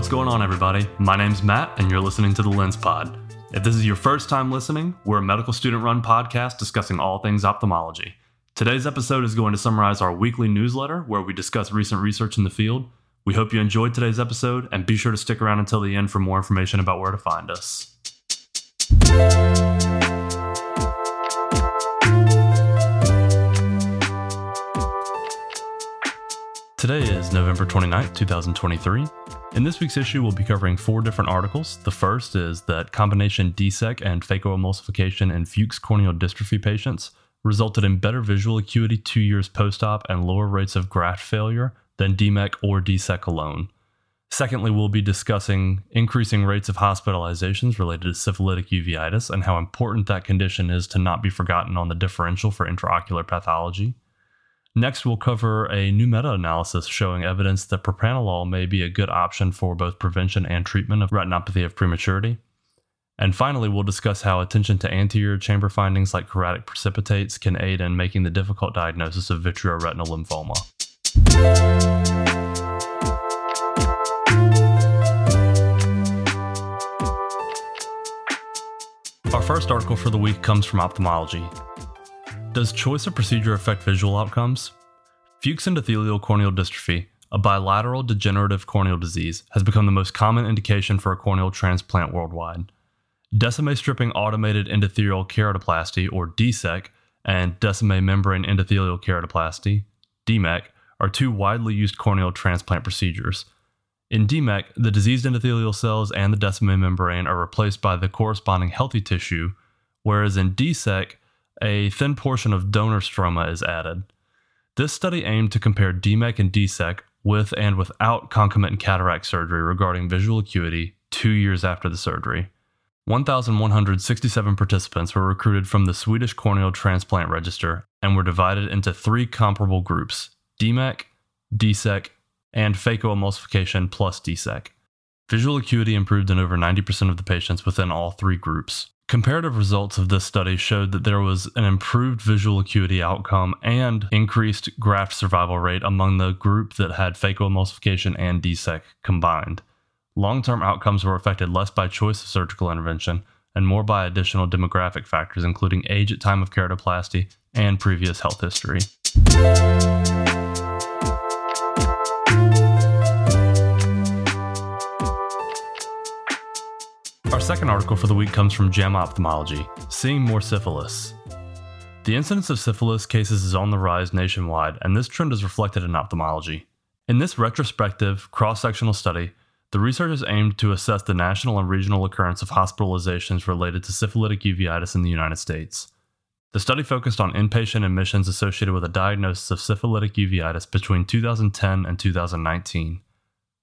What's going on, everybody? My name's Matt, and you're listening to the Lens Pod. If this is your first time listening, we're a medical student run podcast discussing all things ophthalmology. Today's episode is going to summarize our weekly newsletter where we discuss recent research in the field. We hope you enjoyed today's episode, and be sure to stick around until the end for more information about where to find us. Today is November 29th, 2023. In this week's issue, we'll be covering four different articles. The first is that combination DSEK and phacoemulsification in Fuchs corneal dystrophy patients resulted in better visual acuity two years post op and lower rates of graft failure than DMEK or DSEK alone. Secondly, we'll be discussing increasing rates of hospitalizations related to syphilitic uveitis and how important that condition is to not be forgotten on the differential for intraocular pathology. Next, we'll cover a new meta analysis showing evidence that propranolol may be a good option for both prevention and treatment of retinopathy of prematurity. And finally, we'll discuss how attention to anterior chamber findings like keratic precipitates can aid in making the difficult diagnosis of vitreoretinal lymphoma. Our first article for the week comes from Ophthalmology, does choice of procedure affect visual outcomes? Fuchs endothelial corneal dystrophy, a bilateral degenerative corneal disease, has become the most common indication for a corneal transplant worldwide. Descemet stripping automated endothelial keratoplasty, or DSEK, and Descemet membrane endothelial keratoplasty, DMEK, are two widely used corneal transplant procedures. In DMEK, the diseased endothelial cells and the Descemet membrane are replaced by the corresponding healthy tissue, whereas in DSEK, a thin portion of donor stroma is added. This study aimed to compare DMEK and DSEK with and without concomitant cataract surgery regarding visual acuity two years after the surgery. 1,167 participants were recruited from the Swedish Corneal Transplant Register and were divided into three comparable groups DMEK, DSEK, and phacoemulsification plus DSEK. Visual acuity improved in over 90% of the patients within all three groups. Comparative results of this study showed that there was an improved visual acuity outcome and increased graft survival rate among the group that had phacoemulsification and DSEK combined. Long term outcomes were affected less by choice of surgical intervention and more by additional demographic factors, including age at time of keratoplasty and previous health history. Our second article for the week comes from JAMA Ophthalmology Seeing More Syphilis. The incidence of syphilis cases is on the rise nationwide, and this trend is reflected in ophthalmology. In this retrospective, cross sectional study, the researchers aimed to assess the national and regional occurrence of hospitalizations related to syphilitic uveitis in the United States. The study focused on inpatient admissions associated with a diagnosis of syphilitic uveitis between 2010 and 2019.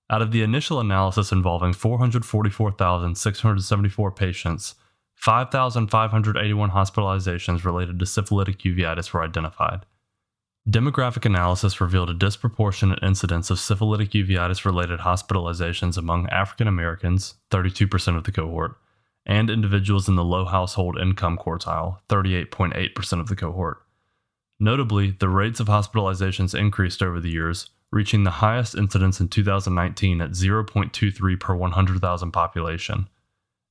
Out of the initial analysis involving 444,674 patients, 5,581 hospitalizations related to syphilitic uveitis were identified. Demographic analysis revealed a disproportionate incidence of syphilitic uveitis related hospitalizations among African Americans, 32% of the cohort, and individuals in the low household income quartile, 38.8% of the cohort. Notably, the rates of hospitalizations increased over the years, reaching the highest incidence in 2019 at 0.23 per 100,000 population.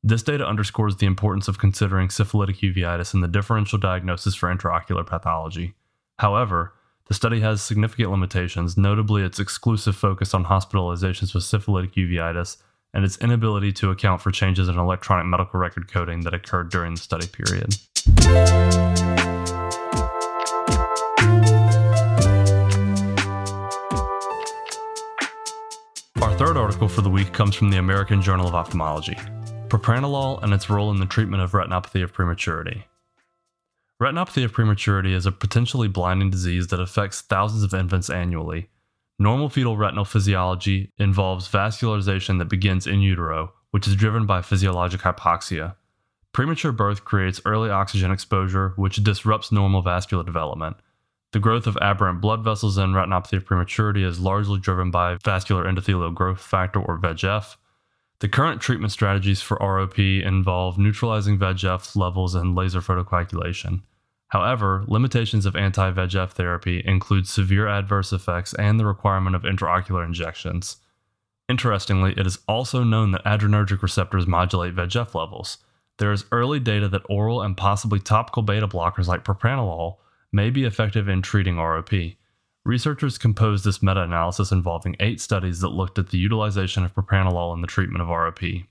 This data underscores the importance of considering syphilitic uveitis in the differential diagnosis for intraocular pathology. However, the study has significant limitations, notably its exclusive focus on hospitalizations with syphilitic uveitis and its inability to account for changes in electronic medical record coding that occurred during the study period. Article for the week comes from the American Journal of Ophthalmology Propranolol and its role in the treatment of retinopathy of prematurity. Retinopathy of prematurity is a potentially blinding disease that affects thousands of infants annually. Normal fetal retinal physiology involves vascularization that begins in utero, which is driven by physiologic hypoxia. Premature birth creates early oxygen exposure, which disrupts normal vascular development. The growth of aberrant blood vessels in retinopathy of prematurity is largely driven by vascular endothelial growth factor or VEGF. The current treatment strategies for ROP involve neutralizing VEGF levels and laser photocoagulation. However, limitations of anti VEGF therapy include severe adverse effects and the requirement of intraocular injections. Interestingly, it is also known that adrenergic receptors modulate VEGF levels. There is early data that oral and possibly topical beta blockers like propranolol may be effective in treating ROP. Researchers composed this meta analysis involving eight studies that looked at the utilization of propranolol in the treatment of ROP.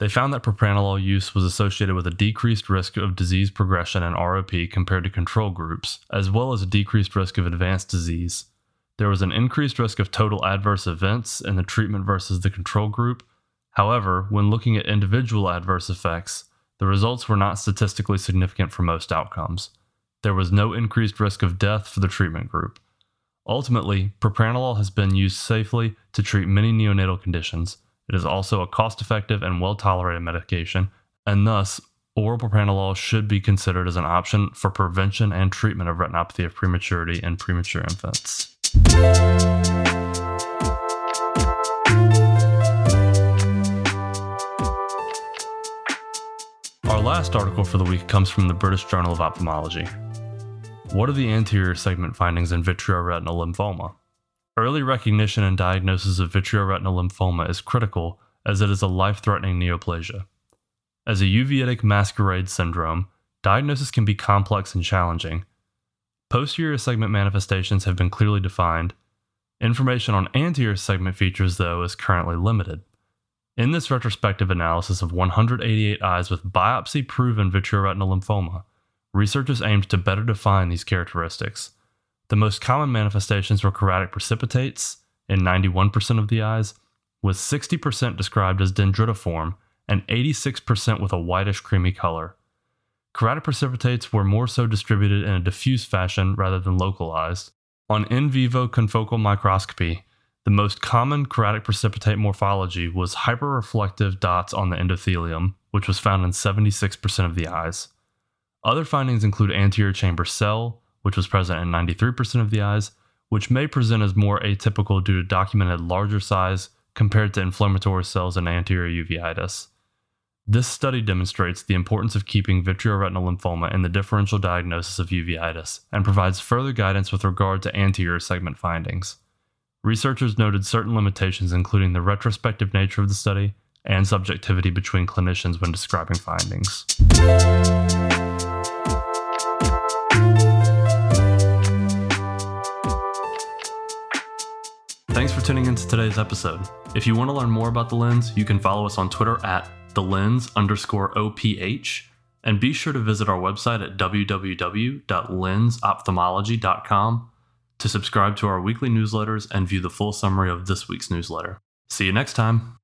They found that propranolol use was associated with a decreased risk of disease progression in ROP compared to control groups, as well as a decreased risk of advanced disease. There was an increased risk of total adverse events in the treatment versus the control group. However, when looking at individual adverse effects, the results were not statistically significant for most outcomes. There was no increased risk of death for the treatment group. Ultimately, propranolol has been used safely to treat many neonatal conditions. It is also a cost effective and well tolerated medication, and thus, oral propranolol should be considered as an option for prevention and treatment of retinopathy of prematurity in premature infants. Our last article for the week comes from the British Journal of Ophthalmology. What are the anterior segment findings in vitreoretinal lymphoma? Early recognition and diagnosis of vitreoretinal lymphoma is critical as it is a life threatening neoplasia. As a uveitic masquerade syndrome, diagnosis can be complex and challenging. Posterior segment manifestations have been clearly defined. Information on anterior segment features, though, is currently limited. In this retrospective analysis of 188 eyes with biopsy proven vitreoretinal lymphoma, researchers aimed to better define these characteristics. The most common manifestations were keratic precipitates in 91% of the eyes, with 60% described as dendritiform and 86% with a whitish creamy color. Keratic precipitates were more so distributed in a diffuse fashion rather than localized. On in vivo confocal microscopy, the most common keratic precipitate morphology was hyperreflective dots on the endothelium, which was found in 76% of the eyes. Other findings include anterior chamber cell, which was present in 93% of the eyes, which may present as more atypical due to documented larger size compared to inflammatory cells in anterior uveitis. This study demonstrates the importance of keeping vitreoretinal lymphoma in the differential diagnosis of uveitis and provides further guidance with regard to anterior segment findings. Researchers noted certain limitations, including the retrospective nature of the study and subjectivity between clinicians when describing findings. Tuning into today's episode. If you want to learn more about the lens, you can follow us on Twitter at the lens underscore OPH, and be sure to visit our website at www.lensophthalmology.com to subscribe to our weekly newsletters and view the full summary of this week's newsletter. See you next time.